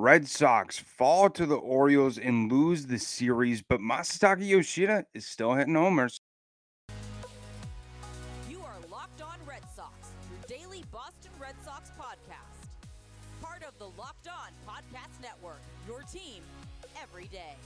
Red Sox fall to the Orioles and lose the series, but Masataka Yoshida is still hitting homers. You are Locked On Red Sox, your daily Boston Red Sox podcast. Part of the Locked On Podcast Network, your team every day.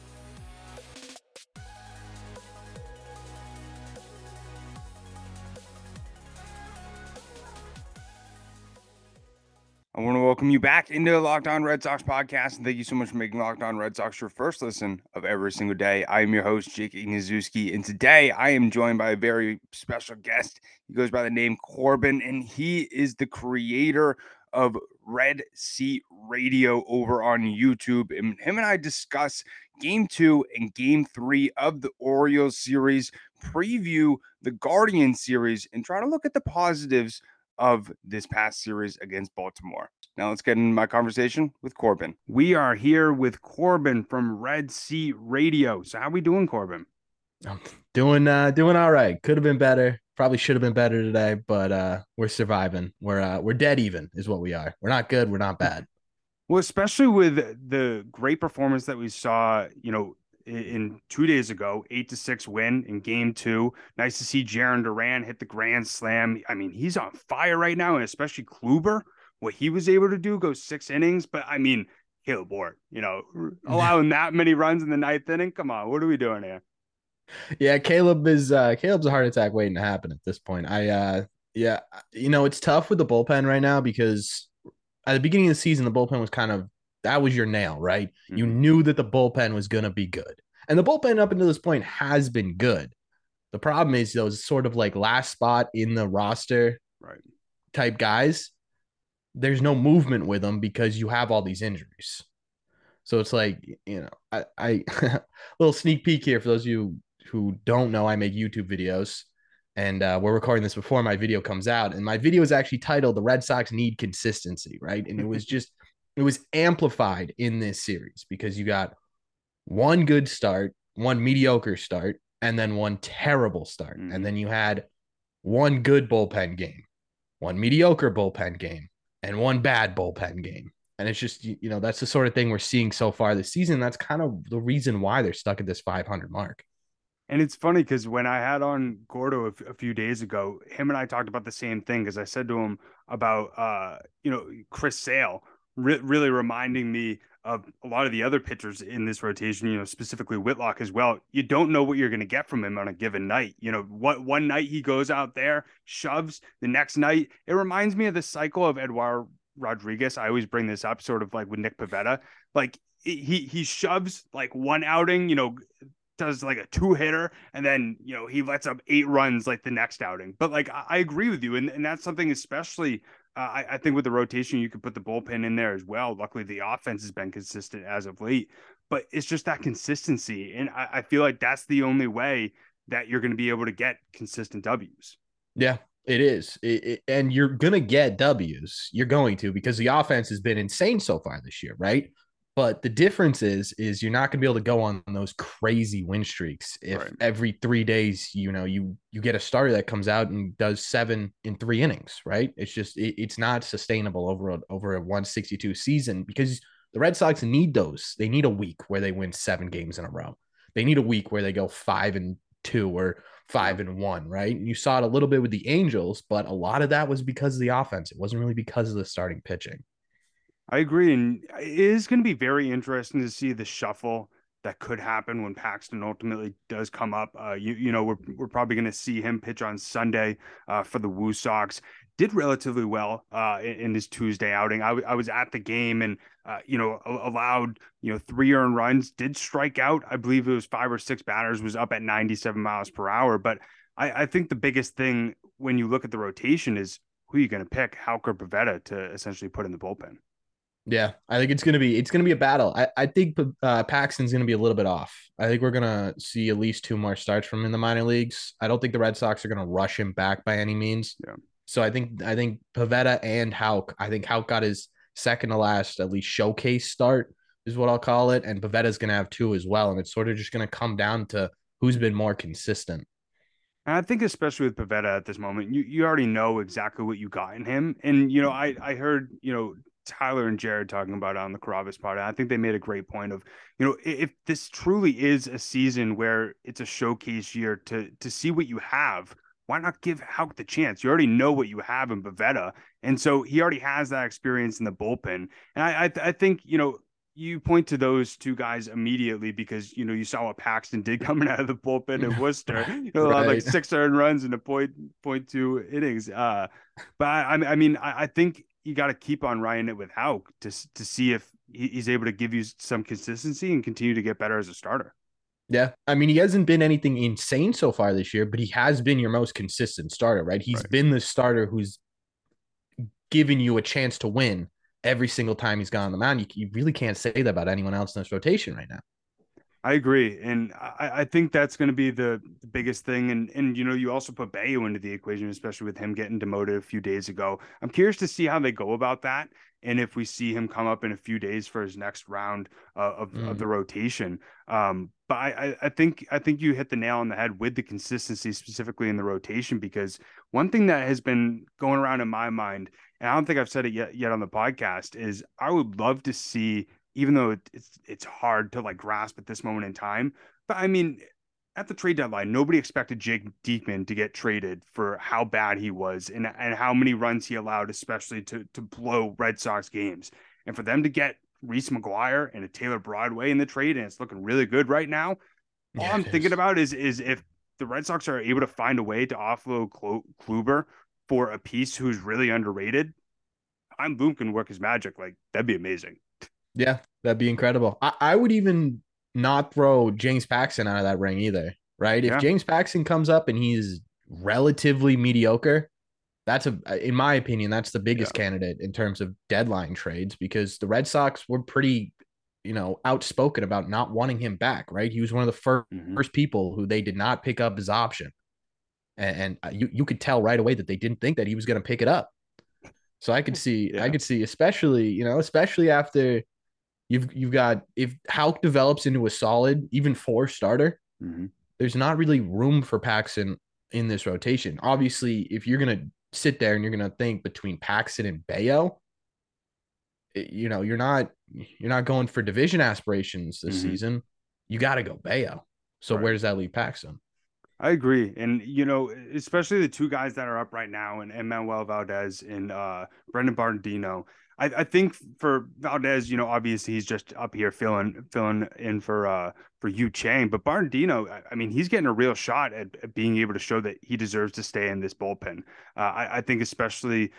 I want to welcome you back into the Locked On Red Sox podcast, and thank you so much for making Locked On Red Sox your first listen of every single day. I am your host, Jake Ignaszewski, and today I am joined by a very special guest. He goes by the name Corbin, and he is the creator of Red Seat Radio over on YouTube. And him and I discuss game two and game three of the Orioles series, preview the Guardian series, and try to look at the positives of this past series against Baltimore. Now let's get into my conversation with Corbin. We are here with Corbin from Red Seat Radio. So how are we doing, Corbin? I'm doing uh doing all right. Could have been better. Probably should have been better today, but uh we're surviving. We're uh we're dead even is what we are. We're not good, we're not bad. Well, especially with the great performance that we saw, you know, in two days ago, eight to six win in game two. Nice to see Jarren Duran hit the grand slam. I mean, he's on fire right now, and especially Kluber, what he was able to do, go six innings. But I mean, Kaleb Ort, you know, allowing that many runs in the ninth inning. Come on, what are we doing here? Yeah, Kaleb is uh Kaleb's a heart attack waiting to happen at this point. I uh yeah, you know, it's tough with the bullpen right now because at the beginning of the season, the bullpen was kind of that was your nail, right? Mm-hmm. You knew that the bullpen was going to be good. And the bullpen up until this point has been good. The problem is those sort of like last spot in the roster right. type guys, there's no movement with them because you have all these injuries. So it's like, you know, I, I little sneak peek here for those of you who don't know, I make YouTube videos and uh, we're recording this before my video comes out. And my video is actually titled "The Red Sox Need Consistency," right? And it was just it was amplified in this series because you got one good start, one mediocre start, and then one terrible start. Mm-hmm. And then you had one good bullpen game, one mediocre bullpen game, and one bad bullpen game. And it's just, you know, that's the sort of thing we're seeing so far this season. That's kind of the reason why they're stuck at this 500 mark. And it's funny because when I had on Gordo a, f- a few days ago, him and I talked about the same thing because I said to him about, uh, you know, Chris Sale re- really reminding me of a lot of the other pitchers in this rotation, you know, specifically Whitlock as well. You don't know what you're going to get from him on a given night. You know, what one night he goes out there, shoves, the next night, it reminds me of the cycle of Eduardo Rodriguez. I always bring this up sort of like with Nick Pivetta. Like he he shoves like one outing, you know, does like a two hitter and then you know he lets up eight runs like the next outing but like i, I agree with you and, and that's something especially uh, I, I, think with the rotation, you could put the bullpen in there as well. Luckily, the offense has been consistent as of late, but it's just that consistency. And I, I feel like that's the only way that you're going to be able to get consistent W's. Yeah, it is. It, it, and you're going to get W's. You're going to because the offense has been insane so far this year, right? But the difference is, is you're not going to be able to go on those crazy win streaks if right. every three days, you know, you you get a starter that comes out and does seven in three innings, right? It's just it, it's not sustainable over a, over a 162 season because the Red Sox need those. They need a week where they win seven games in a row. They need a week where they go five and two or five and one, right? And you saw it a little bit with the Angels, but a lot of that was because of the offense. It wasn't really because of the starting pitching. I agree, and it is going to be very interesting to see the shuffle that could happen when Paxton ultimately does come up. Uh, you you know we're we're probably going to see him pitch on Sunday uh, for the Woo Sox. Did relatively well uh, in, in, his Tuesday outing. I, w- I was at the game and uh, you know allowed you know three earned runs. Did strike out. I believe it was five or six batters. Was up at 97 miles per hour. But I, I think the biggest thing when you look at the rotation is who are you going to pick, Houck or Pivetta, to essentially put in the bullpen. Yeah, I think it's gonna be it's gonna be a battle. I, I think uh, Paxton's gonna be a little bit off. I think we're gonna see at least two more starts from him in the minor leagues. I don't think the Red Sox are gonna rush him back by any means. Yeah. So I think I think Pivetta and Houck. I think Houck got his second to last at least showcase start is what I'll call it, and Pivetta's gonna have two as well. And it's sort of just gonna come down to who's been more consistent. And I think especially with Pivetta at this moment, you, you already know exactly what you got in him. And you know, I I heard, you know, Tyler and Jared talking about on the Carrabis part. I think they made a great point of, you know, if this truly is a season where it's a showcase year to to see what you have, why not give Houck the chance? You already know what you have in Pivetta, and so he already has that experience in the bullpen. And I I, I think you know you point to those two guys immediately because you know you saw what Paxton did coming out of the bullpen in Worcester. You know, right. like six earned runs in a point point two innings. Uh, but I, I mean, I, I think you got to keep on riding it with Houck to to see if he's able to give you some consistency and continue to get better as a starter. Yeah, I mean, he hasn't been anything insane so far this year, but he has been your most consistent starter, right? He's right. been the starter who's given you a chance to win every single time he's gone on the mound. You, you really can't say that about anyone else in this rotation right now. I agree, and I, I think that's going to be the, the, biggest thing. And and you know, you also put Bello into the equation, especially with him getting demoted a few days ago. I'm curious to see how they go about that, and if we see him come up in a few days for his next round uh, of, mm. of the rotation. Um, but I, I think I think you hit the nail on the head with the consistency, specifically in the rotation, because one thing that has been going around in my mind, and I don't think I've said it yet yet on the podcast, is I would love to see even though it's it's hard to like grasp at this moment in time. But I mean, at the trade deadline, nobody expected Jake Diekman to get traded for how bad he was and and how many runs he allowed, especially to to blow Red Sox games. And for them to get Reese McGuire and a Taylor Broadway in the trade, and it's looking really good right now. All yeah, I'm thinking is. about is is if the Red Sox are able to find a way to offload Kluber for a piece who's really underrated, Chaim Bloom can work his magic. Like that'd be amazing. Yeah, that'd be incredible. I, I would even not throw James Paxton out of that ring either, right? Yeah. If James Paxton comes up and he's relatively mediocre, that's a in my opinion, that's the biggest yeah. candidate in terms of deadline trades because the Red Sox were pretty, you know, outspoken about not wanting him back, right? He was one of the 1st mm-hmm. first people who they did not pick up his option. And, and uh, you you could tell right away that they didn't think that he was going to pick it up. So I could see, yeah. I could see, especially, you know, especially after You've you've got if Houck develops into a solid, even four starter, mm-hmm. there's not really room for Paxton in this rotation. Obviously, if you're gonna sit there and you're gonna think between Paxton and Bello, you know, you're not you're not going for division aspirations this mm-hmm. season. You got to go Bello. So right. where does that leave Paxton? I agree. And, you know, especially the two guys that are up right now and Manuel Valdez and uh, Brennan Bernardino. I, I think for Valdez, you know, obviously he's just up here filling filling in for uh for Yu Chang, but Bernardino, I mean, he's getting a real shot at, at being able to show that he deserves to stay in this bullpen. Uh, I, I think especially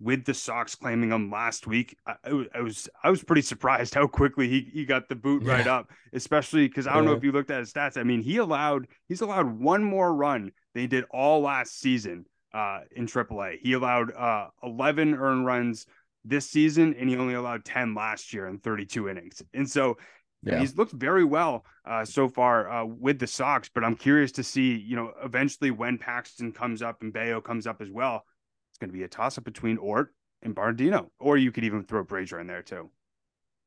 with the Sox claiming him last week, I, I, was I was pretty surprised how quickly he, he got the boot yeah. right up, especially because I don't yeah. know if you looked at his stats. I mean, he allowed he's allowed one more run than he did all last season uh, in AAA. He allowed uh, 11 earned runs this season, and he only allowed 10 last year in 32 innings. And so yeah. he's looked very well uh, so far uh, with the Sox, but I'm curious to see, you know, eventually when Paxton comes up and Bello comes up as well, it's going to be a toss up between Ort and Bernardino, or you could even throw Brasier in there too.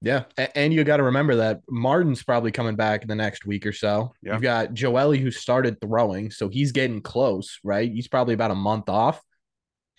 Yeah, and you got to remember that Martin's probably coming back in the next week or so. Yeah. You've got Joely who started throwing, so he's getting close, right? He's probably about a month off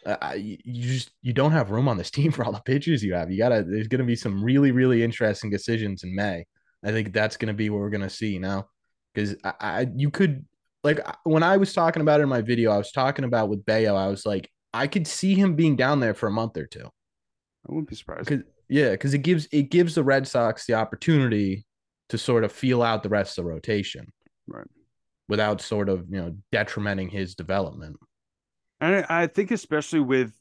uh, you just you don't have room on this team for all the pitchers you have. You gotta. There's gonna be some really really interesting decisions in May. I think that's gonna be what we're gonna see now, because I, I you could like when I was talking about it in my video, I was talking about with Bello. I was like, I could see him being down there for a month or two. I wouldn't be surprised. Cause, yeah, because it gives it gives the Red Sox the opportunity to sort of feel out the rest of the rotation, right? Without sort of you know detrimenting his development. And I think especially with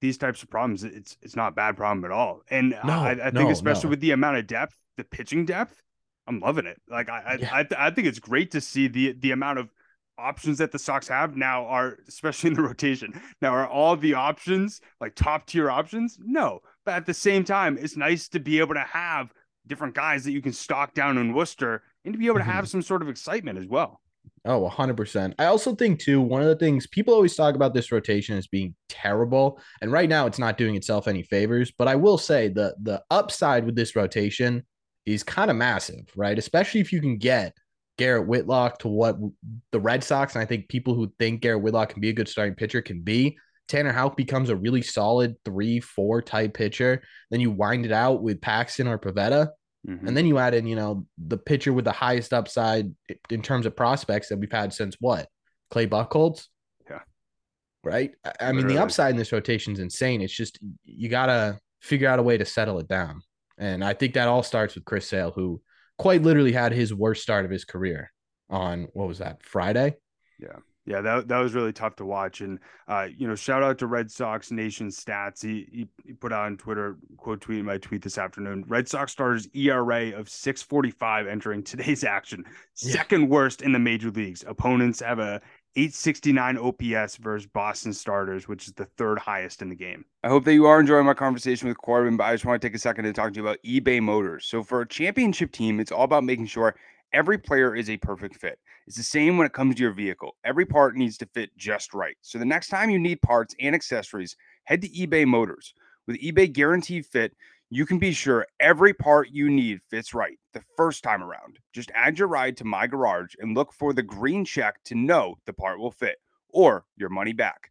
these types of problems, it's it's not a bad problem at all. And no, I, I think no, especially no. with the amount of depth, the pitching depth, I'm loving it. Like I yeah. I, I think it's great to see the the amount of options that the Sox have now are especially in the rotation. Now are all the options like top tier options? No. But at the same time, it's nice to be able to have different guys that you can stock down in Worcester and to be able to have mm-hmm. some sort of excitement as well. Oh, 100%. I also think, too, one of the things people always talk about this rotation as being terrible. And right now, it's not doing itself any favors. But I will say the, the upside with this rotation is kind of massive, right? Especially if you can get Garrett Whitlock to what the Red Sox, and I think people who think Garrett Whitlock can be a good starting pitcher can be. Tanner Houck becomes a really solid three, four type pitcher. Then you wind it out with Paxton or Pivetta. Mhm. And then you add in, you know, the pitcher with the highest upside in terms of prospects that we've had since what? Clay Buchholz? Yeah. Right? I- I mean, the upside in this rotation is insane. It's just you gotta figure out a way to settle it down. And I think that all starts with Chris Sale, who quite literally had his worst start of his career on what was that, Friday? Yeah, that that was really tough to watch. And uh, you know, shout out to Red Sox Nation Stats. He, he he put out on Twitter, quote tweet my tweet this afternoon. Red Sox starters ERA of 645 entering today's action. Yeah. Second worst in the major leagues. Opponents have a 869 OPS versus Boston starters, which is the third highest in the game. I hope that you are enjoying my conversation with Corbin, but I just want to take a second to talk to you about eBay Motors. So for a championship team, it's all about making sure every player is a perfect fit. It's the same when it comes to your vehicle. Every part needs to fit just right. So the next time you need parts and accessories, head to eBay Motors. With eBay Guaranteed Fit, you can be sure every part you need fits right the first time around. Just add your ride to My Garage and look for the green check to know the part will fit or your money back.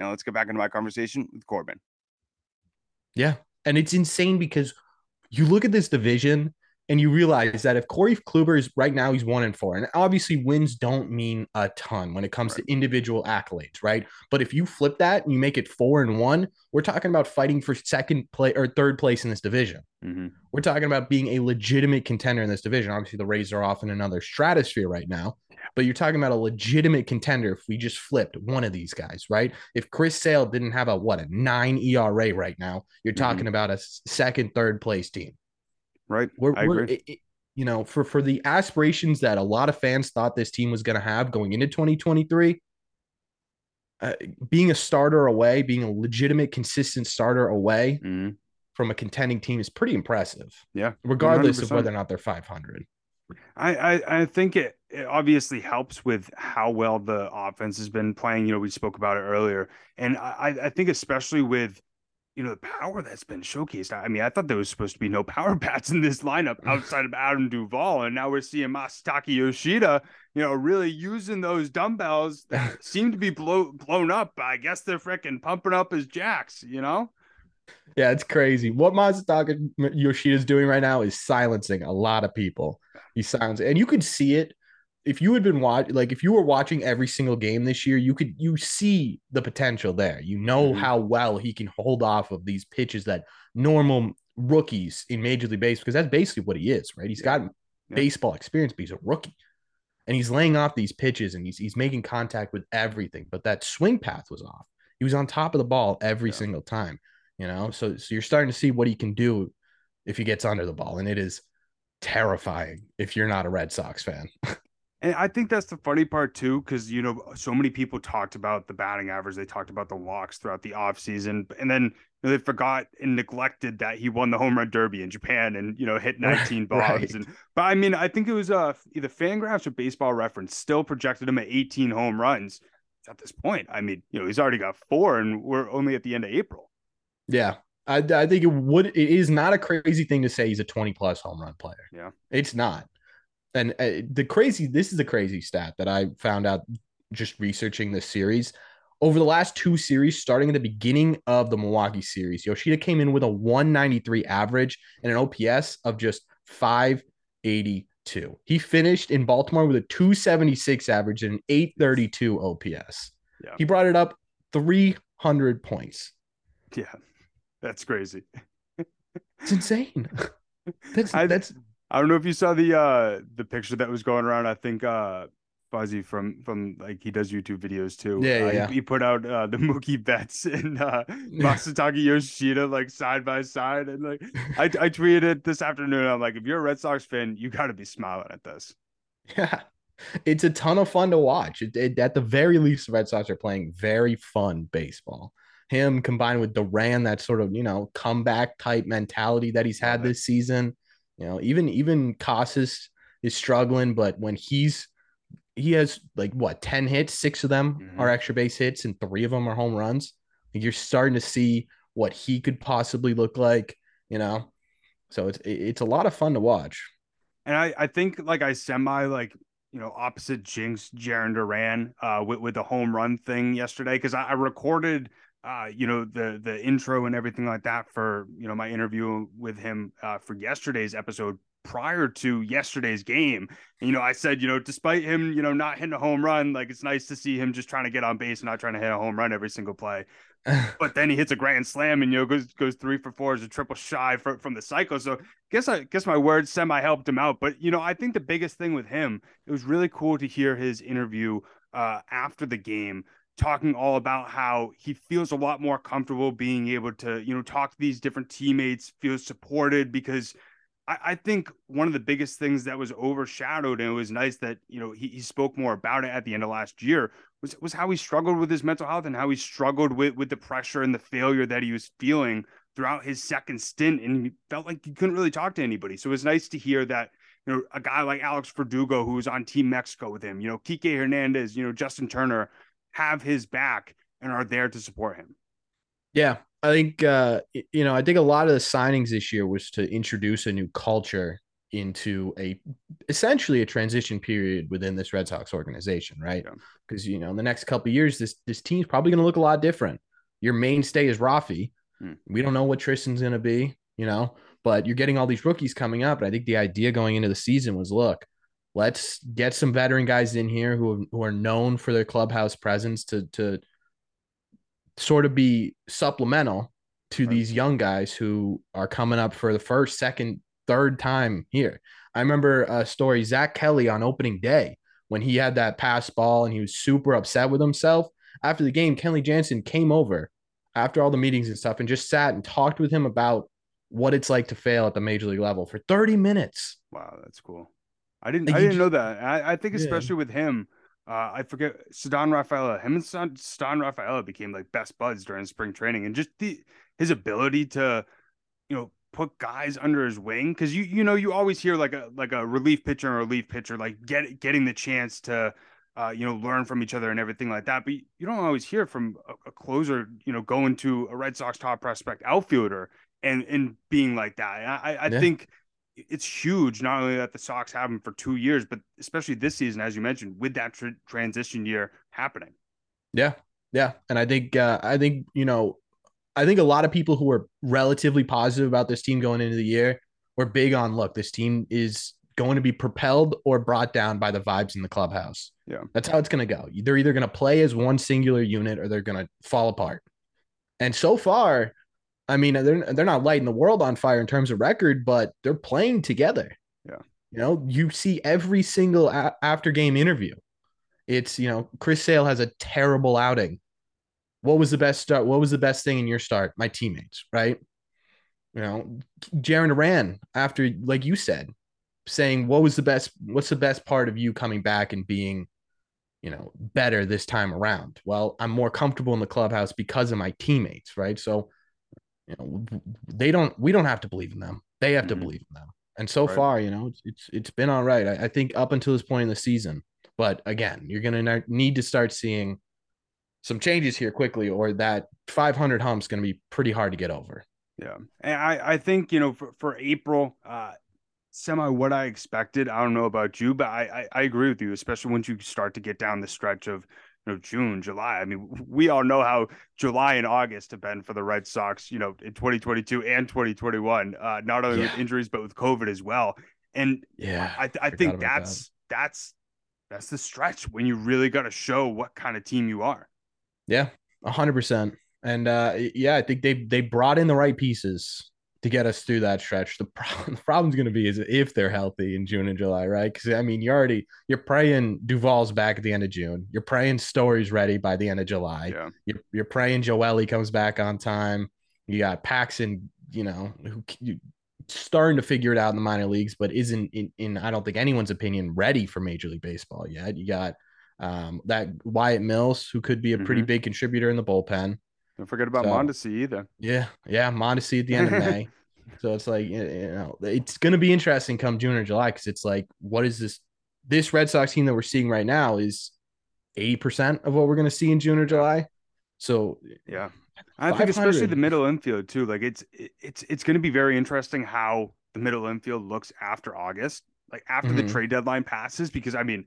Now let's get back into my conversation with Corbin. Yeah. And it's insane because you look at this division and you realize that if Corey Kluber is right now, he's one and four. And obviously, wins don't mean a ton when it comes Right. to individual accolades, right? But if you flip that and you make it four and one, we're talking about fighting for second play or third place in this division. Mm-hmm. We're talking about being a legitimate contender in this division. Obviously, the Rays are off in another stratosphere right now, but you're talking about a legitimate contender if we just flipped one of these guys, right? If Chris Sale didn't have a what a nine ERA right now, you're Mhm. talking about a second, third place team. Right? We're, I we're agree. it- it- you know, for for the aspirations that a lot of fans thought this team was going to have going into 2023. Uh, being a starter away, being a legitimate, consistent starter away Mhm. from a contending team is pretty impressive Yeah. regardless of 100%. whether or not they're 500. I, I I think it, it obviously helps with how well the offense has been playing. You know, we spoke about it earlier, and I I think especially with you know the power that's been showcased. I mean, I thought there was supposed to be no power bats in this lineup outside of Adam Duvall, and now we're seeing Masataka Yoshida. You know, really using those dumbbells that seem to be blow, blown up. I guess they're freaking pumping up his jacks. You know. Yeah, it's crazy. What Masataka Yoshida's doing right now is silencing a lot of people. He silenced, and you can see it if you had been watching. Like if you were watching every single game this year, you could you see the potential there. You know Mhm. how well he can hold off of these pitches that normal rookies in Major League Baseball, because that's basically what he is, right? He's got Yeah. baseball experience, but he's a rookie. And he's laying off these pitches and he's he's making contact with everything. But that swing path was off. He was on top of the ball every Yeah. single time. You know, so so you're starting to see what he can do if he gets under the ball, and it is terrifying if you're not a Red Sox fan. And I think that's the funny part too, because you know, so many people talked about the batting average, they talked about the walks throughout the offseason, and then you know, they forgot and neglected that he won the home run derby in Japan and you know hit 19 bombs. right. And but I mean, I think it was uh either Fangraphs or Baseball Reference still projected him at 18 home runs at this point. I mean, you know, he's already got four, and we're only at the end of April. Yeah. I, I think it would it is not a crazy thing to say he's a 20 plus home run player. Yeah. It's not. And uh, the crazy this is a crazy stat that I found out just researching this series. Over the last two series, starting at the beginning of the Milwaukee series, Yoshida came in with a 193 average and an OPS of just 582. He finished in Baltimore with a 276 average and an 832 OPS. Yeah. He brought it up 300 points. Yeah, that's crazy. It's insane. That's I- that's I don't know if you saw the uh the picture that was going around. I think uh Fuzzy from from like he does YouTube videos too. Yeah, Uh, yeah, he- He, put out uh the Mookie Betts and uh Masataka Yoshida like side by side, and like I I tweeted it this afternoon. I'm like, if you're a Red Sox fan, you got to be smiling at this. yeah. It's a ton of fun to watch. It, it- at the very least, the Red Sox are playing very fun baseball. him combined with Duran, that sort of, you know, comeback type mentality that he's had this season. You know, even even Casas is struggling, but when he's he has like what 10 hits, six of them Mhm. are extra base hits, and three of them are home runs. Like you're starting to see what he could possibly look like, you know. So it's it's a lot of fun to watch. And I, I think like I semi like you know opposite Jinx Jarren Duran uh with, with the home run thing yesterday because I, I recorded uh you know the the intro and everything like that for you know my interview with him uh for yesterday's episode prior to yesterday's game. And, you know, I said, you know, despite him, you know, not hitting a home run, like it's nice to see him just trying to get on base and not trying to hit a home run every single play. But then he hits a grand slam and you know goes goes three for four as a triple shy from, from the cycle. So guess I guess my words semi helped him out. But you know, I think the biggest thing with him, it was really cool to hear his interview uh after the game talking all about how he feels a lot more comfortable being able to, you know, talk to these different teammates, feels supported because I, I think one of the biggest things that was overshadowed, and it was nice that you know he, he spoke more about it at the end of last year, was was how he struggled with his mental health and how he struggled with with the pressure and the failure that he was feeling throughout his second stint, and he felt like he couldn't really talk to anybody. So it was nice to hear that you know a guy like Alex Verdugo, who was on Team Mexico with him, you know Kike Hernandez, you know Justin Turner, have his back and are there to support him. Yeah, I think uh, you know, I think a lot of the signings this year was to introduce a new culture into a essentially a transition period within this Red Sox organization, right? Because Yeah. you know, in the next couple years, this this team's probably going to look a lot different. Your mainstay is Rafi. Hmm. We don't know what Tristan's going to be, you know, but you're getting all these rookies coming up. And I think the idea going into the season was, look, let's get some veteran guys in here who who are known for their clubhouse presence to to sort of be supplemental to Right. these young guys who are coming up for the first, second, third time here. I remember a story Zack Kelly on opening day when he had that pass ball and he was super upset with himself. After the game, Kenley Jansen came over after all the meetings and stuff and just sat and talked with him about what it's like to fail at the major league level for 30 minutes. Wow, that's cool. I didn't Like, I didn't know that. I, I think Yeah. especially with him, uh, I forget Ceddanne Rafaela. Him and Stan, Stan Rafaela became like best buds during spring training, and just the his ability to, you know, put guys under his wing because you you know you always hear like a like a relief pitcher and a relief pitcher like get getting the chance to. Uh, you know, learn from each other and everything like that. But you you don't always hear from a, a closer, you know, going to a Red Sox top prospect outfielder and and being like that. And I, I Yeah. think it's huge not only that the Sox have him for two years, but especially this season, as you mentioned, with that tr- transition year happening. Yeah, yeah, and I think uh, I think you know, I think a lot of people who were relatively positive about this team going into the year were big on look. This team is going to be propelled or brought down by the vibes in the clubhouse. Yeah. that's how it's going to go. They're either going to play as one singular unit or they're going to fall apart. And so far, I mean, they're they're not lighting the world on fire in terms of record, but they're playing together. Yeah. you know, you see every single a- after game interview. It's you know, Chris Sale has a terrible outing. What was the best start? What was the best thing in your start? My teammates, right? You know, Jarren Duran, after like you said, saying what was the best, what's the best part of you coming back and being, you know, better this time around? Well, I'm more comfortable in the clubhouse because of my teammates, right? So, you know, they don't, we don't have to believe in them. They have to Mhm. believe in them. And so Right. far, you know, it's it's it's been all right. I, I think up until this point in the season. But again, you're gonna need to start seeing some changes here quickly, or that 500 hump's gonna be pretty hard to get over. Yeah. And I, I think, you know, for, for April, uh, semi what I expected. I don't know about you, but I, I, I agree with you, especially once you start to get down the stretch of, you know, June, July. I mean, we all know how July and August have been for the Red Sox, you know, in 2022 and 2021, uh, not only with injuries, but with COVID as well. And Yeah, I, th- I think about that. that's, that's, that's the stretch when you really got to show what kind of team you are. Yeah, hundred percent. And uh, yeah, I think they they brought in the right pieces to get us through that stretch. The problem the problem's going to be is if they're healthy in June and July, right? Because I mean, you're already you're praying Duvall's back at the end of June. You're praying Story's ready by the end of July. Yeah. You're you're praying Joely comes back on time. You got Paxton, you know, who you, starting to figure it out in the minor leagues, but isn't in, in I don't think anyone's opinion ready for Major League Baseball yet. You got um, that Wyatt Mills, who could be a pretty Mhm. big contributor in the bullpen. Don't forget about So- Mondesi either. Yeah, yeah, Mondesi at the end of May. so it's like you know, it's going to be interesting come June or July because it's like, what is this? This Red Sox team that we're seeing right now is eighty percent of what we're going to see in June or July. So Yeah. I think especially the middle infield too. Like it's it's it's going to be very interesting how the middle infield looks after August, like after the Mhm. trade deadline passes. Because I mean,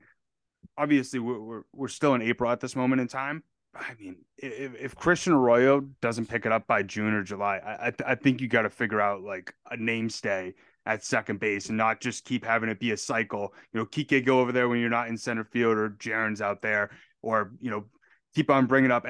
obviously we're we're, we're still in April at this moment in time. I mean, if, if Christian Arroyo doesn't pick it up by June or July, I I, I think you got to figure out like a name stay at second base and not just keep having it be a cycle. You know, Kike go over there when you're not in center field or Jarren's out there, or you know, keep on bringing up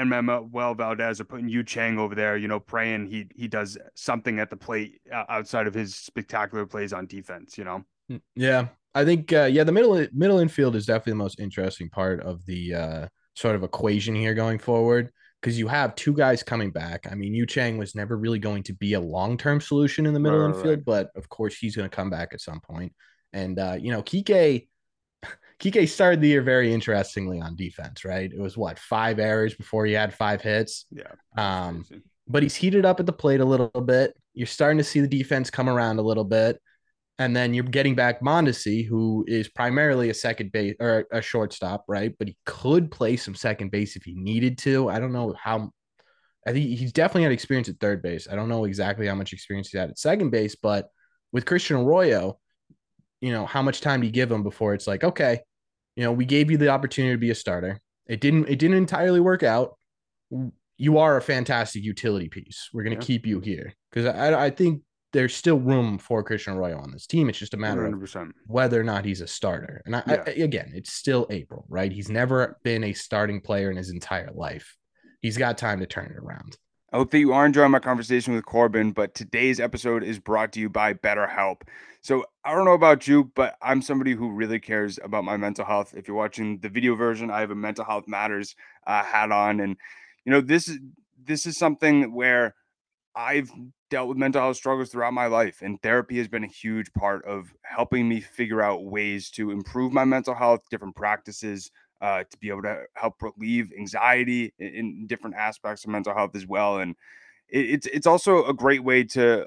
Well Valdez or putting Yu Chang over there. You know, praying he he does something at the plate uh, outside of his spectacular plays on defense. You know, Mm, Yeah, I think uh, yeah, the middle middle infield is definitely the most interesting part of the uh, sort of equation here going forward because you have two guys coming back. I mean, Yu Chang was never really going to be a long term solution in the middle Right, infield, right. but of course he's going to come back at some point. And uh, you know, Kike Kike started the year very interestingly on defense, right? It was what five errors before he had five hits. yeah. Um, but he's heated up at the plate a little bit. You're starting to see the defense come around a little bit. And then you're getting back Mondesi, who is primarily a second base or a shortstop, right? But he could play some second base if he needed to. I don't know how. I think he's definitely had experience at third base. I don't know exactly how much experience he's had at second base, but with Christian Arroyo, you know, how much time do you give him before it's like, okay, you know, we gave you the opportunity to be a starter. It didn't. It didn't entirely work out. You are a fantastic utility piece. We're going to Yeah. keep you here because I, I think there's still room for Christian Arroyo on this team. It's just a matter of 100%. whether or not he's a starter. And I, I- again, it's still April, right? He's never been a starting player in his entire life. He's got time to turn it around. I hope that you are enjoying my conversation with Corbin, but today's episode is brought to you by BetterHelp. So I don't know about you, but I'm somebody who really cares about my mental health. If you're watching the video version, I have a mental health matters uh, hat on, and you know this is this is something where I've dealt with mental health struggles throughout my life, and therapy has been a huge part of helping me figure out ways to improve my mental health, different practices uh, to be able to help relieve anxiety in, in different aspects of mental health as well. And it, it's it's also a great way to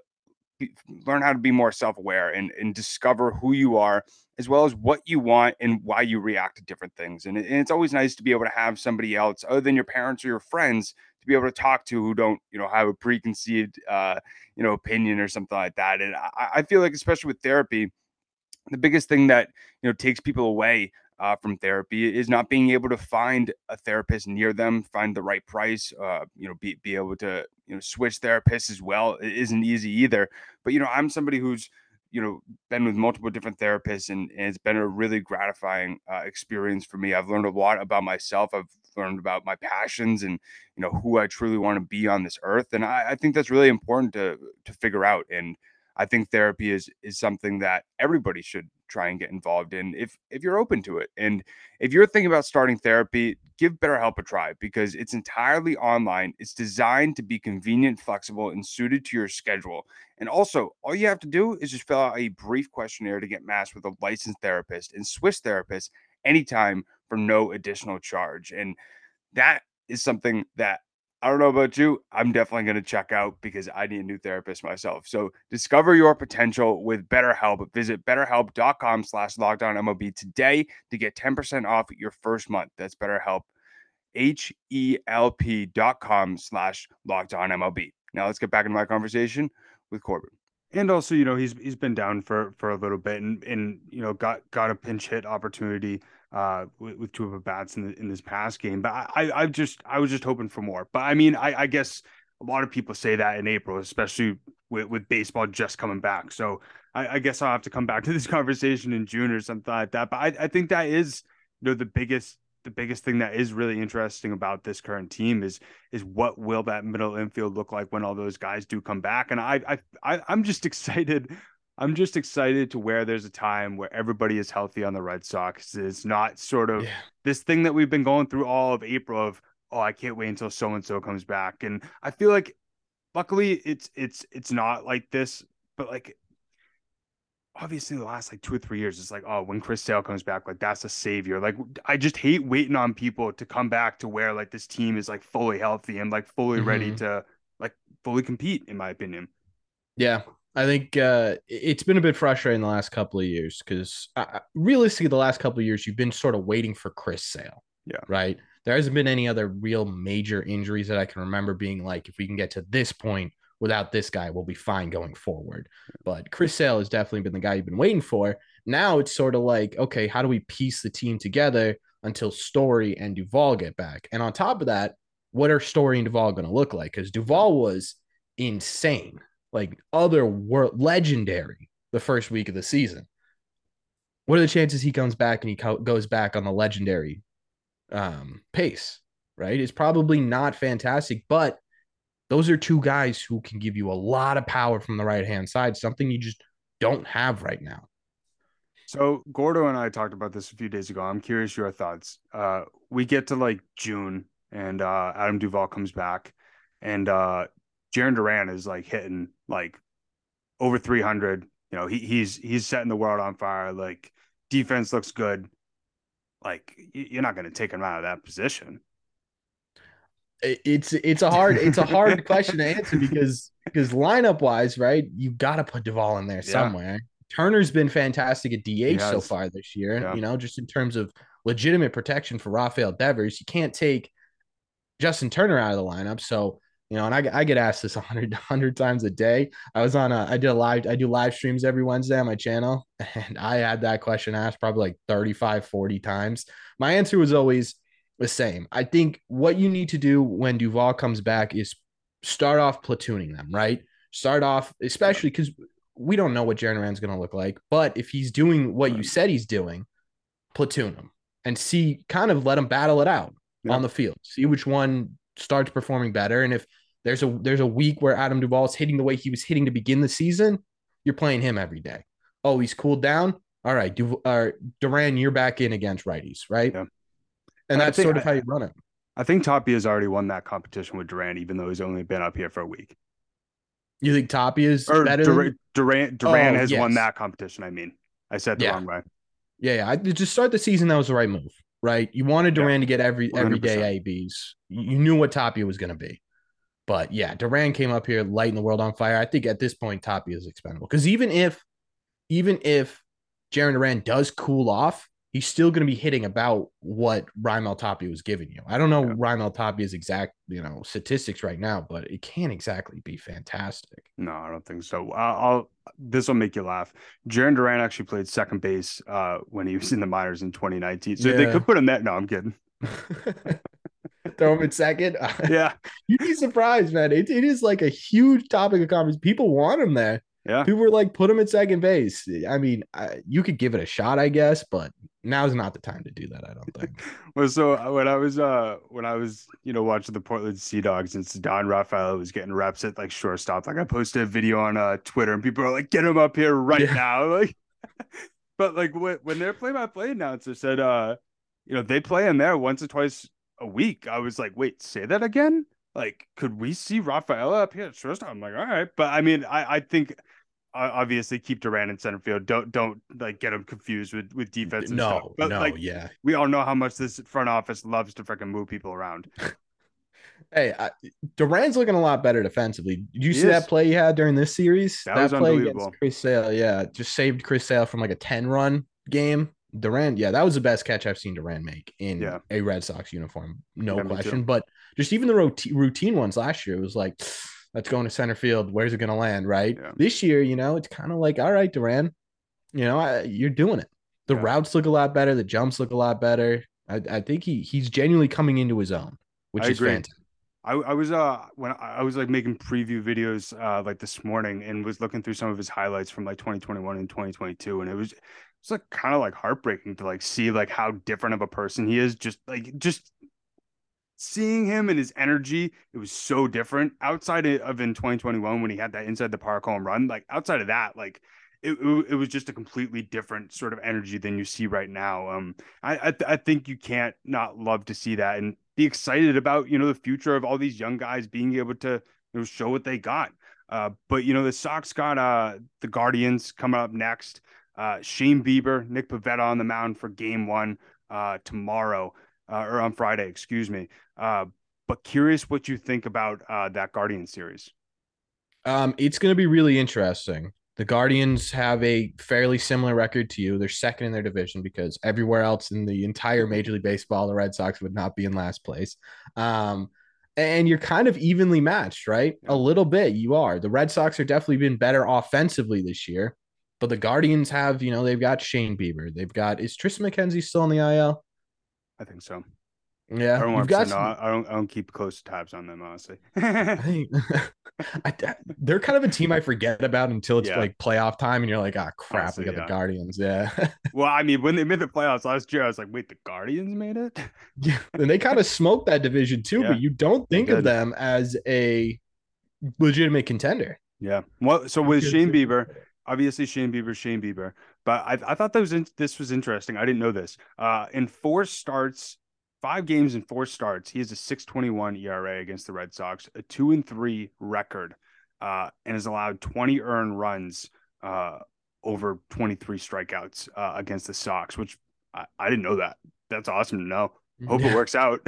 be, learn how to be more self-aware and, and discover who you are as well as what you want and why you react to different things and, it- and it's always nice to be able to have somebody else other than your parents or your friends to be able to talk to who don't you know have a preconceived uh you know opinion or something like that and i, I feel like especially with therapy the biggest thing that you know takes people away uh, from therapy is not being able to find a therapist near them, find the right price, uh, you know, be, be able to, you know, switch therapists as well. It isn't easy either. But, you know, I'm somebody who's, you know, been with multiple different therapists and, and it's been a really gratifying uh, experience for me. I've learned a lot about myself. I've learned about my passions and, you know, who I truly want to be on this earth. And I, I think that's really important to, to figure out. And, I think therapy is is something that everybody should try and get involved in if if you're open to it. And if you're thinking about starting therapy, give BetterHelp a try because it's entirely online. It's designed to be convenient, flexible, and suited to your schedule. And also, all you have to do is just fill out a brief questionnaire to get matched with a licensed therapist and Swiss therapist anytime for no additional charge. And that is something that I don't know about you. I'm definitely going to check out because I need a new therapist myself. So discover your potential with BetterHelp. Visit betterhelp.com slash lockedonmlb today to get 10% off your first month. That's BetterHelp, H-E-L-P dot com slash lockedonmlb. Now let's get back into my conversation with Corbin. And also, you know, he's he's been down for for a little bit and and you know got got a pinch hit opportunity uh with, two of the bats in the, in this past game. But I, I I just I was just hoping for more. But I mean, I I guess a lot of people say that in April, especially with with baseball just coming back. So I, I guess I'll have to come back to this conversation in June or something like that. But I I think that is you know the biggest the biggest thing that is really interesting about this current team is is what will that middle infield look like when all those guys do come back and I I, I I'm just excited I'm just excited to where there's a time where everybody is healthy on the Red Sox it's not sort of Yeah. this thing that we've been going through all of April of oh I can't wait until so and so comes back and I feel like luckily it's it's it's not like this but like obviously the last like two or three years, it's like, oh, when Chris Sale comes back, like that's a savior. Like I just hate waiting on people to come back to where like this team is like fully healthy and like fully mm-hmm. ready to like fully compete, in my opinion. Yeah. I think uh, it's been a bit frustrating the last couple of years because uh, realistically, the last couple of years, you've been sort of waiting for Chris Sale. Yeah. Right. There hasn't been any other real major injuries that I can remember being like, if we can get to this point, without this guy, we'll be fine going forward. But Chris Sale has definitely been the guy you've been waiting for. Now it's sort of like, okay, how do we piece the team together until Story and Duvall get back? And on top of that, what are Story and Duvall going to look like? Because Duvall was insane, like other world legendary the first week of the season. What are the chances he comes back and he co- goes back on the legendary um, pace? Right, it's probably not fantastic, but those are two guys who can give you a lot of power from the right hand side, something you just don't have right now. So Gordo and I talked about this a few days ago. I'm curious your thoughts. Uh, we get to like June and uh, Adam Duvall comes back and uh, Jarren Duran is like hitting like over 300. You know, he, he's he's setting the world on fire. Like defense looks good. Like you're not going to take him out of that position it's it's a hard it's a hard question to answer because because lineup wise, right? You got to put Duvall in there yeah. somewhere. Turner's been fantastic at DH so far this year. Yeah. You know, just in terms of legitimate protection for Rafael Devers, you can't take Justin Turner out of the lineup. So you know, and I, I get asked this 100, 100 times a day. I was on a, I did a live, I do live streams every Wednesday on my channel. And I had that question asked probably like 35, 40 times. My answer was always, the same. I think what you need to do when Duvall comes back is start off platooning them, right? Start off, especially because we don't know what Jarren Duran's going to look like. But if he's doing what you said he's doing, platoon him and see, kind of let him battle it out yeah. on the field. See which one starts performing better. And if there's a there's a week where Adam Duvall is hitting the way he was hitting to begin the season, you're playing him every day. Oh, he's cooled down. All right, du- uh, Duran, you're back in against righties, right? Yeah. And that's sort of how you run it. I think Tapia has already won that competition with Duran, even though he's only been up here for a week. You think Tapia is or better? Duran, than... Duran, Duran oh, has yes. won that competition. I mean, I said the yeah. wrong way. Yeah, yeah. I, just start the season. That was the right move, right? You wanted Duran yeah. to get every 100%. everyday ABs. You knew what Tapia was going to be. But yeah, Duran came up here lighting the world on fire. I think at this point, Tapia is expendable because even if, even if Jarren Duran does cool off, he's still going to be hitting about what Raimel Tapia was giving you. I don't know yeah. Tapia's exact, you know, statistics right now, but it can't exactly be fantastic. No, I don't think so. I'll, I'll this will make you laugh. Jarren Duran actually played second base uh, when he was in the minors in 2019, so yeah. they could put him that. No, I'm kidding. Throw him in second. Yeah, you'd be surprised, man. It, it is like a huge topic of conversation. People want him there. Yeah. People were like, put him at second base. I mean, I, you could give it a shot, I guess, but now's not the time to do that. I don't think. well, so uh, when I was uh when I was you know watching the Portland Sea Dogs and Don Rafael was getting reps at like shortstop, like I posted a video on uh Twitter and people are like, get him up here right yeah. now, like. but like when when their play-by-play announcer said, uh, you know, they play him there once or twice a week, I was like, wait, say that again. Like, could we see Rafael up here at shortstop? I'm like, all right, but I mean, I I think obviously keep Duran in center field. Don't don't like get him confused with with defense. no, stuff. But, no, like, yeah. We all know how much this front office loves to freaking move people around. hey, I, Duran's looking a lot better defensively. Did you he see is. that play he had during this series? That, that play against Chris Sale, yeah, just saved Chris Sale from like a ten run game. Duran, yeah, that was the best catch I've seen Duran make in yeah. a Red Sox uniform, no yeah, question. But just even the routine ones last year, it was like that's going to center field. Where's it going to land? Right. Yeah. This year, you know, it's kind of like, all right, Duran, you know, I, you're doing it. The yeah. routes look a lot better. The jumps look a lot better. I, I think he he's genuinely coming into his own, which I is agree. fantastic. I, I was uh when I was like making preview videos uh like this morning and was looking through some of his highlights from like 2021 and 2022 and it was it's like kind of like heartbreaking to like see like how different of a person he is just like just seeing him and his energy, it was so different outside of in 2021 when he had that inside the park home run. Like outside of that, like it, it, was just a completely different sort of energy than you see right now. Um, I, I, I think you can't not love to see that and be excited about you know the future of all these young guys being able to you know show what they got. Uh, but you know the Sox got uh the Guardians coming up next. Uh, Shane Bieber, Nick Pivetta on the mound for game one uh, tomorrow uh, or on Friday, excuse me. Uh, but curious what you think about uh, that Guardian series. Um, it's going to be really interesting. The Guardians have a fairly similar record to you. They're second in their division because everywhere else in the entire Major League Baseball, the Red Sox would not be in last place. Um, and you're kind of evenly matched, right? A little bit, you are. The Red Sox are definitely been better offensively this year, but the Guardians have, you know, they've got Shane Bieber. They've got is Triston McKenzie still in the IL? I think so. Yeah, I don't to. Some... I don't. I don't keep close tabs on them honestly. I think I, they're kind of a team I forget about until it's yeah. like playoff time, and you're like, ah, oh, crap, honestly, we got yeah. the Guardians. Yeah. well, I mean, when they made the playoffs last year, I was like, wait, the Guardians made it. Yeah, and they kind of smoked that division too, yeah. but you don't think of them as a legitimate contender. Yeah. Well, so with Shane Bieber, obviously Shane Bieber, Shane Bieber, but I, I thought that was in, this was interesting. I didn't know this. Uh, in four starts five games and four starts. He has a 621 ERA against the Red Sox, a two and three record, uh, and has allowed 20 earned runs uh, over 23 strikeouts uh, against the Sox, which I, I, didn't know that. That's awesome to know. Hope yeah. it works out.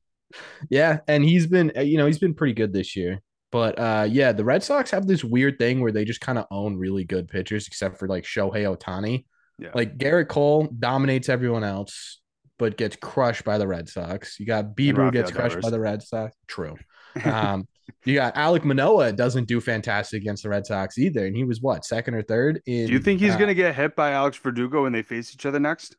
yeah. And he's been, you know, he's been pretty good this year. But uh, yeah, the Red Sox have this weird thing where they just kind of own really good pitchers, except for like Shohei Ohtani. Yeah. Like Gerrit Cole dominates everyone else but gets crushed by the Red Sox. You got Bieber gets crushed by the Red Sox. True. Um, you got Alek Manoah doesn't do fantastic against the Red Sox either, and he was what second or third. In, do you think he's uh, gonna get hit by Alex Verdugo when they face each other next?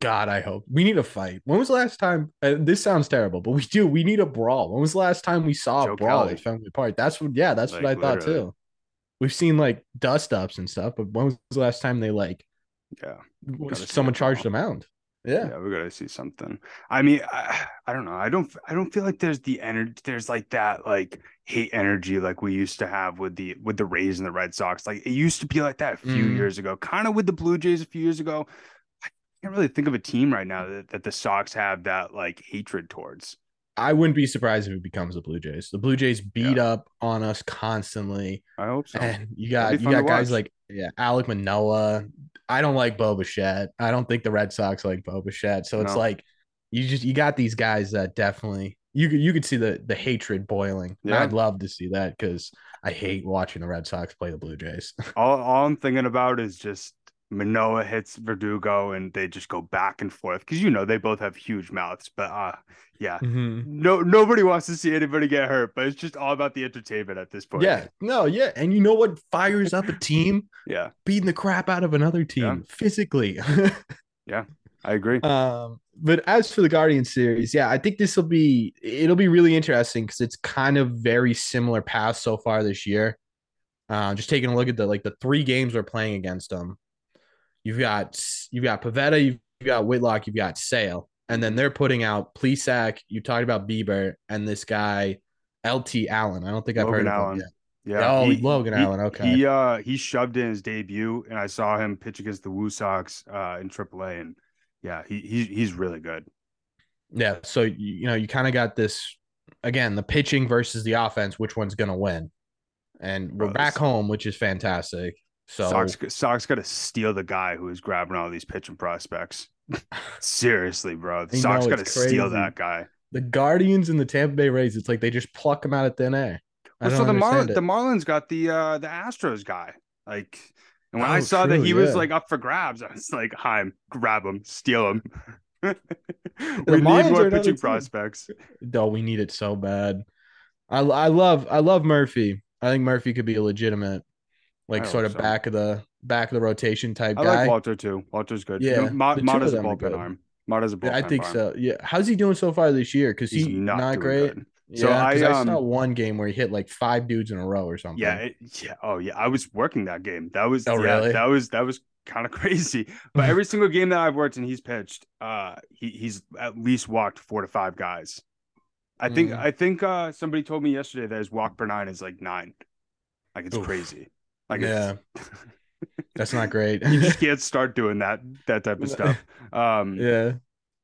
God, I hope we need a fight. When was the last time? Uh, this sounds terrible, but we do. We need a brawl. When was the last time we saw Joe a brawl Kelly. at Fenway Park? That's what. Yeah, that's like, what I thought literally. too. We've seen like dust ups and stuff, but when was the last time they like? Yeah, someone charged them mound. Yeah. yeah, we gotta see something. I mean, I, I don't know. I don't. I don't feel like there's the energy. There's like that like hate energy like we used to have with the with the Rays and the Red Sox. Like it used to be like that a few mm. years ago. Kind of with the Blue Jays a few years ago. Can't really think of a team right now that, that the Sox have that like hatred towards. I wouldn't be surprised if it becomes the Blue Jays. The Blue Jays beat yeah. up on us constantly. I hope so. And you got you got guys like yeah, Alek Manoah, I don't like Bo Bichette. I don't think the Red Sox like Bo Bichette. So it's no. like you just you got these guys that definitely you could you could see the the hatred boiling. Yeah. I'd love to see that because I hate watching the Red Sox play the Blue Jays. all, all I'm thinking about is just Manoah hits Verdugo and they just go back and forth because you know they both have huge mouths. But uh yeah, mm-hmm. no nobody wants to see anybody get hurt, but it's just all about the entertainment at this point. Yeah, no, yeah, and you know what fires up a team? yeah, beating the crap out of another team yeah. physically. yeah, I agree. Um, but as for the Guardian series, yeah, I think this will be it'll be really interesting because it's kind of very similar paths so far this year. Uh, just taking a look at the like the three games we're playing against them. You've got you've got Pivetta, you've got Whitlock, you've got Sale, and then they're putting out Plesac. You talked about Bieber and this guy LT Allen. I don't think I've Logan heard of Allen. him yet. Yeah. Oh, he, Logan he, Allen. Okay. He uh he shoved in his debut, and I saw him pitch against the WooSox uh in AAA, and yeah, he, he he's really good. Yeah. So you know you kind of got this again the pitching versus the offense. Which one's gonna win? And we're back home, which is fantastic. So Sox, Sox got to steal the guy who is grabbing all these pitching prospects. Seriously, bro. The Sox got to steal that guy. The Guardians and the Tampa Bay Rays, it's like they just pluck him out of thin air. Well, so the Mar- the Marlins got the uh the Astros guy. Like, and when oh, I saw true, that he yeah. was like up for grabs, I was like, "Hi, grab him, steal him." we Marlins need more pitching prospects. No, we need it so bad. I I love I love Murphy. I think Murphy could be a legitimate like sort of so. back of the back of the rotation type guy. I guy. like Walter too. Walter's good. Yeah, you know, Mott, Mott is a bullpen arm. Mott is a bullpen. Yeah, I think arm. so. Yeah, how's he doing so far this year? Because he's, he's, not, not great. Good. So yeah, I, um, I saw one game where he hit like five dudes in a row or something. Yeah, it, yeah. Oh yeah, I was working that game. That was oh yeah, really? That was that was kind of crazy. But every single game that I've worked and he's pitched, uh, he he's at least walked four to five guys. I think mm. I think uh somebody told me yesterday that his walk per nine is like nine. Like it's Oof. crazy. Like yeah, that's not great. you just can't start doing that that type of stuff. Um, yeah,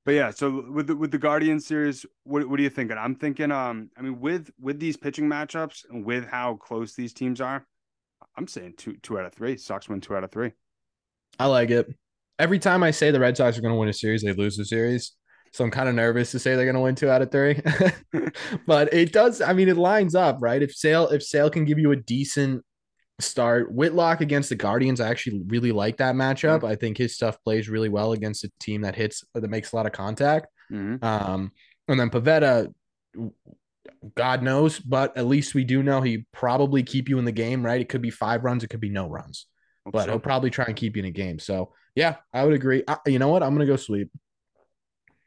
but yeah. So with the, with the Guardian series, what what are you thinking? I'm thinking. Um, I mean, with with these pitching matchups and with how close these teams are, I'm saying two two out of three. Sox win two out of three. I like it. Every time I say the Red Sox are going to win a series, they lose the series. So I'm kind of nervous to say they're going to win two out of three. but it does. I mean, it lines up, right? If Sale if Sale can give you a decent start, Whitlock against the Guardians, I actually really like that matchup. Mm-hmm. I think his stuff plays really well against a team that hits that makes a lot of contact. Mm-hmm. Um, and then Pivetta, God knows, but at least we do know he probably keep you in the game, right? It could be five runs, it could be no runs, but so. he'll probably try and keep you in a game. So yeah, I would agree. I, you know what? I'm gonna go sweep.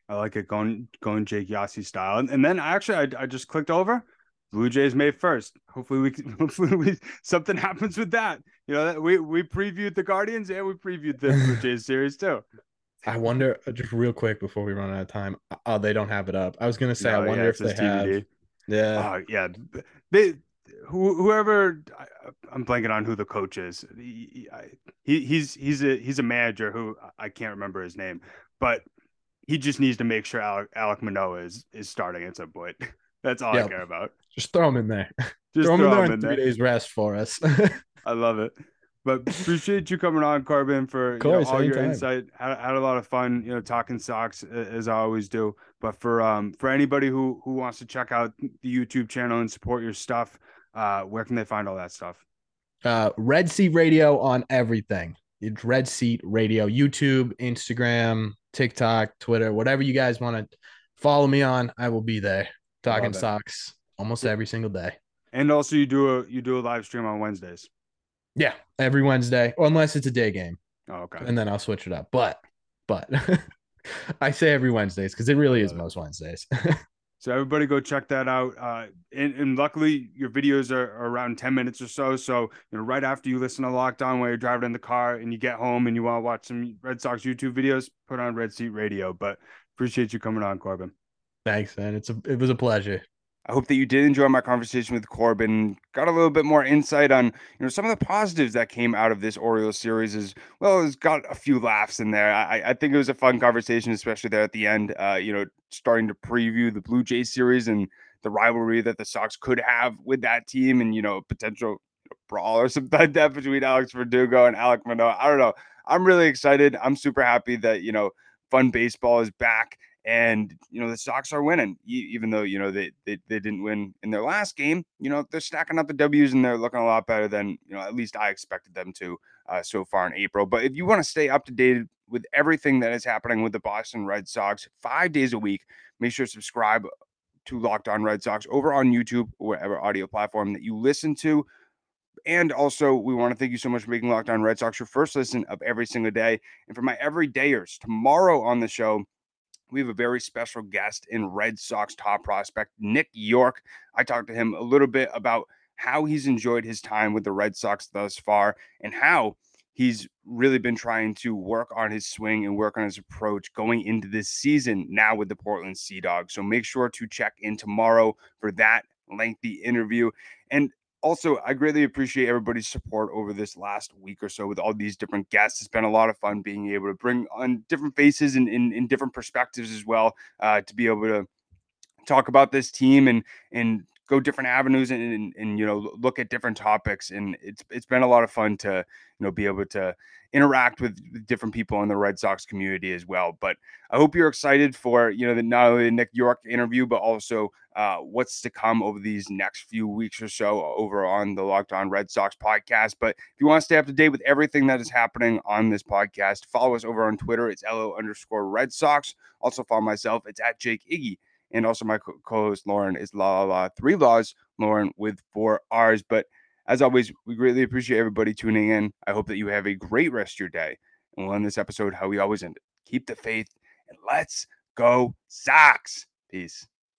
I like it going going Jake Yossi style, and, and then actually I, I just clicked over. Blue Jays May first. Hopefully we hopefully we, something happens with that. You know, we we previewed the Guardians and we previewed the Blue Jays series too. I wonder uh, just real quick before we run out of time. Oh, they don't have it up. I was gonna say no, I wonder yeah, if they DVD. have. Yeah. Uh, yeah. They whoever I'm blanking on who the coach is. He, he, he's he's a he's a manager who I can't remember his name, but he just needs to make sure Alec, Alek Manoah is is starting at some point. That's all. I care about. Just throw him in there. Just throw him in there in three there. days rest for us. I love it. But appreciate you coming on, Corbin, for course, you know, all your insight. Had, had a lot of fun, you know, talking socks as I always do. But for um for anybody who who wants to check out the YouTube channel and support your stuff, uh, where can they find all that stuff? Uh, Red Seat Radio on everything. It's Red Seat Radio, YouTube, Instagram, TikTok, Twitter, whatever you guys want to follow me on. I will be there talking Sox almost every single day. And also, you do a you do a live stream on Wednesdays. Yeah, every Wednesday, unless it's a day game. Oh, okay. And then I'll switch it up. But, but I say every Wednesdays because it really is most Wednesdays. so everybody go check that out. Uh, and, and luckily your videos are, are, around 10 minutes or so. So, you know, right after you listen to Locked On while you're driving in the car and you get home and you want to watch some Red Sox YouTube videos, put on Red Seat Radio. But appreciate you coming on, Corbin. Thanks, man. It's a it was a pleasure. I hope that you did enjoy my conversation with Corbin. Got a little bit more insight on, you know, some of the positives that came out of this Orioles series as well as got a few laughs in there. I, I think it was a fun conversation, especially there at the end. Uh, you know, starting to preview the Blue Jays series and the rivalry that the Sox could have with that team, and you know, potential brawl or something like that between Alex Verdugo and Alek Manoah. I don't know. I'm really excited. I'm super happy that you know, fun baseball is back and you know the Sox are winning, even though you know they, they they didn't win in their last game. You know they're stacking up the W's and they're looking a lot better than you know at least I expected them to uh, so far in April. But if you want to stay up to date with everything that is happening with the Boston Red Sox five days a week, make sure to subscribe to Locked On Red Sox over on YouTube or whatever audio platform that you listen to. And also, we want to thank you so much for making Locked On Red Sox your first listen of every single day. And for my everydayers, tomorrow on the show, we have a very special guest in Red Sox top prospect, Nick Yorke. I talked to him a little bit about how he's enjoyed his time with the Red Sox thus far and how he's really been trying to work on his swing and work on his approach going into this season now with the Portland Sea Dogs. So make sure to check in tomorrow for that lengthy interview. And also, I greatly appreciate everybody's support over this last week or so with all these different guests. It's been a lot of fun being able to bring on different faces and in, different perspectives as well uh, to be able to talk about this team and and go different avenues and, and, and you know look at different topics and it's it's been a lot of fun to you know be able to interact with, different people in the Red Sox community as well. But I hope you're excited for you know the not only the Nick Yorke interview, but also uh, what's to come over these next few weeks or so over on the Locked On Red Sox podcast. But if you want to stay up to date with everything that is happening on this podcast, follow us over on Twitter. It's LO underscore Red Sox. Also follow myself. It's at Jake Iggy. And also my co-host Lauren is La La La Three Laws, Lauren with four R's. But as always, we greatly appreciate everybody tuning in. I hope that you have a great rest of your day. And we'll end this episode how we always end it. Keep the faith and let's go Sox. Peace.